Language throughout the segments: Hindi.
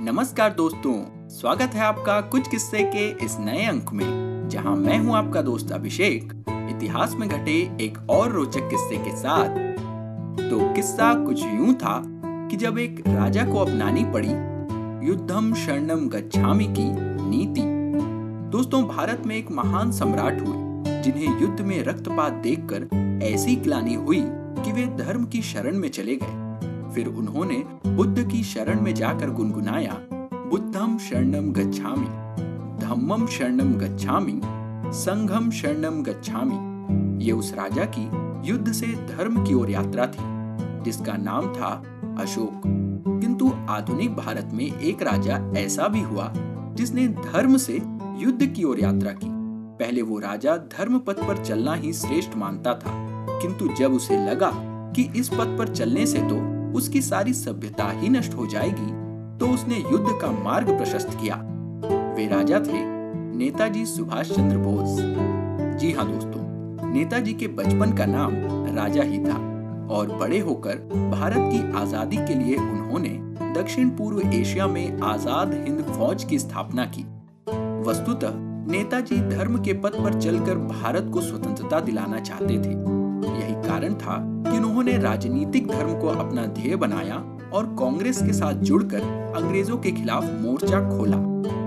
नमस्कार दोस्तों, स्वागत है आपका कुछ किस्से के इस नए अंक में, जहाँ मैं हूँ आपका दोस्त अभिषेक। इतिहास में घटे एक और रोचक किस्से के साथ। तो किस्सा कुछ यूँ था कि जब एक राजा को अपनानी पड़ी, युद्धम शरणम गच्छामी की नीति। दोस्तों, भारत में एक महान सम्राट हुए, जिन्हें युद्ध में रक्तपात देखकर ऐसी ग्लानी हुई कि वे धर्म की शरण में चले गए। फिर उन्होंने बुद्ध की शरण में जाकर गुनगुनाया बुद्धम शरणम गच्छामि धम्मम शरणम गच्छामि संघम शरणम गच्छामि। ये उस राजा की युद्ध से धर्म की ओर यात्रा थी, जिसका नाम था अशोक। किंतु आधुनिक भारत में एक राजा ऐसा भी हुआ, जिसने धर्म से युद्ध की ओर यात्रा की। पहले वो राजा धर्म पथ पर चलना ही श्रेष्ठ मानता था, किंतु जब उसे लगा कि इस पथ पर चलने से तो उसकी सारी सभ्यता ही नष्ट हो जाएगी। तो उसने युद्ध का मार्ग प्रशस्त किया। वे राजा थे, नेताजी सुभाष चंद्र बोस। जी हाँ दोस्तों, नेताजी के बचपन का नाम राजा ही था और बड़े होकर भारत की आज़ादी के लिए उन्होंने दक्षिण पूर्व एशिया में आज़ाद हिंद फौज की स्थापना की। वस्तुतः नेताजी धर्म के पथ पर चलकर भारत को स्वतंत्रता दिलाना चाहते थे। कारण था कि उन्होंने राजनीतिक धर्म को अपना ध्येय बनाया और कांग्रेस के साथ जुड़कर अंग्रेज़ों के खिलाफ मोर्चा खोला।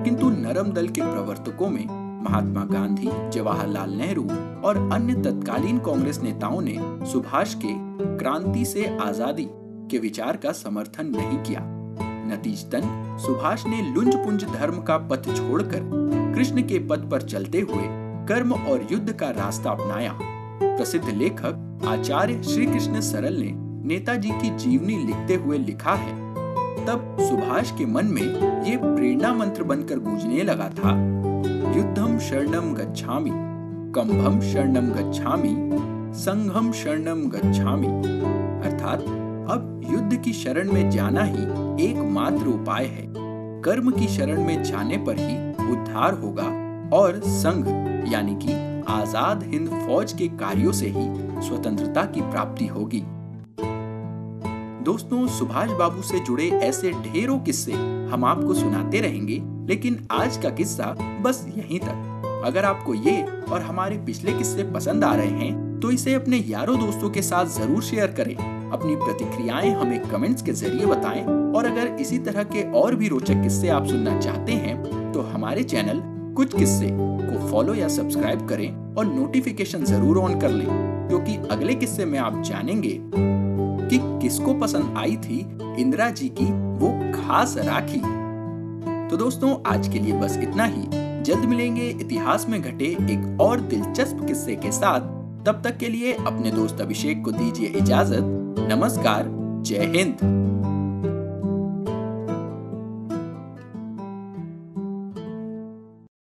किंतु नरम दल के प्रवर्तकों में महात्मा गांधी, जवाहरलाल नेहरू और अन्य तत्कालीन कांग्रेस नेताओं ने सुभाष के क्रांति से आज़ादी के विचार का समर्थन नहीं किया। नतीजतन, सुभाष ने लुंज पुंज धर्म का पथ छोड़कर कृष्ण के पद पर चलते हुए कर्म और युद्ध का रास्ता अपनाया। प्रसिद्ध लेखक आचार्य श्री कृष्ण सरल ने नेताजी की जीवनी लिखते हुए लिखा है। तब सुभाष के मन में ये प्रेरणा मंत्र बनकर गूंजने लगा था। युद्धम शरणम गच्छामि, कंभम शरणम गच्छामि, संघम शरणम गच्छामि। अर्थात अब युद्ध की शरण में जाना ही एकमात्र उपाय है। कर्म की शरण में जाने पर ही उद्धार होगा और संघ, यानी कि आज़ाद हिंद फौज के कार्यों से ही स्वतंत्रता की प्राप्ति होगी। दोस्तों, सुभाष बाबू से जुड़े ऐसे ढेरों किस्से हम आपको सुनाते रहेंगे, लेकिन आज का किस्सा बस यहीं तक। अगर आपको ये और हमारे पिछले किस्से पसंद आ रहे हैं तो इसे अपने यारों दोस्तों के साथ ज़रूर शेयर करें। अपनी प्रतिक्रियाएँ हमें कमेंट्स के ज़रिए बताएँ, और अगर इसी तरह के और भी रोचक किस्से आप सुनना चाहते हैं तो हमारे चैनल कुछ किस्से को फॉलो या सब्सक्राइब करें और नोटिफिकेशन ज़रूर ऑन कर लें, क्योंकि अगले किस्से में आप जानेंगे कि किसको पसंद आई थी इंदिरा जी की वो खास राखी। तो दोस्तों, आज के लिए बस इतना ही। जल्द मिलेंगे इतिहास में घटे एक और दिलचस्प किस्से के साथ। तब तक के लिए अपने दोस्त अभिषेक को दीजिए इजाज़त। नमस्कार, जय हिंद।